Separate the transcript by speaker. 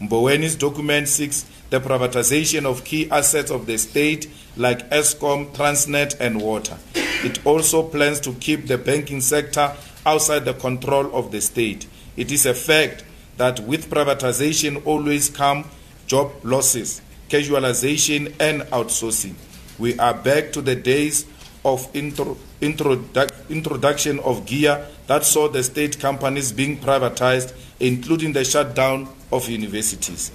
Speaker 1: Mboweni's document seeks the privatization of key assets of the state like Eskom, Transnet, and water. It also plans to keep the banking sector outside the control of the state. It is a fact that with privatization always come job losses, casualization, and outsourcing. We are back to the days of intro, introduc, introduction of gear that saw the state companies being privatized, including the shutdown of universities.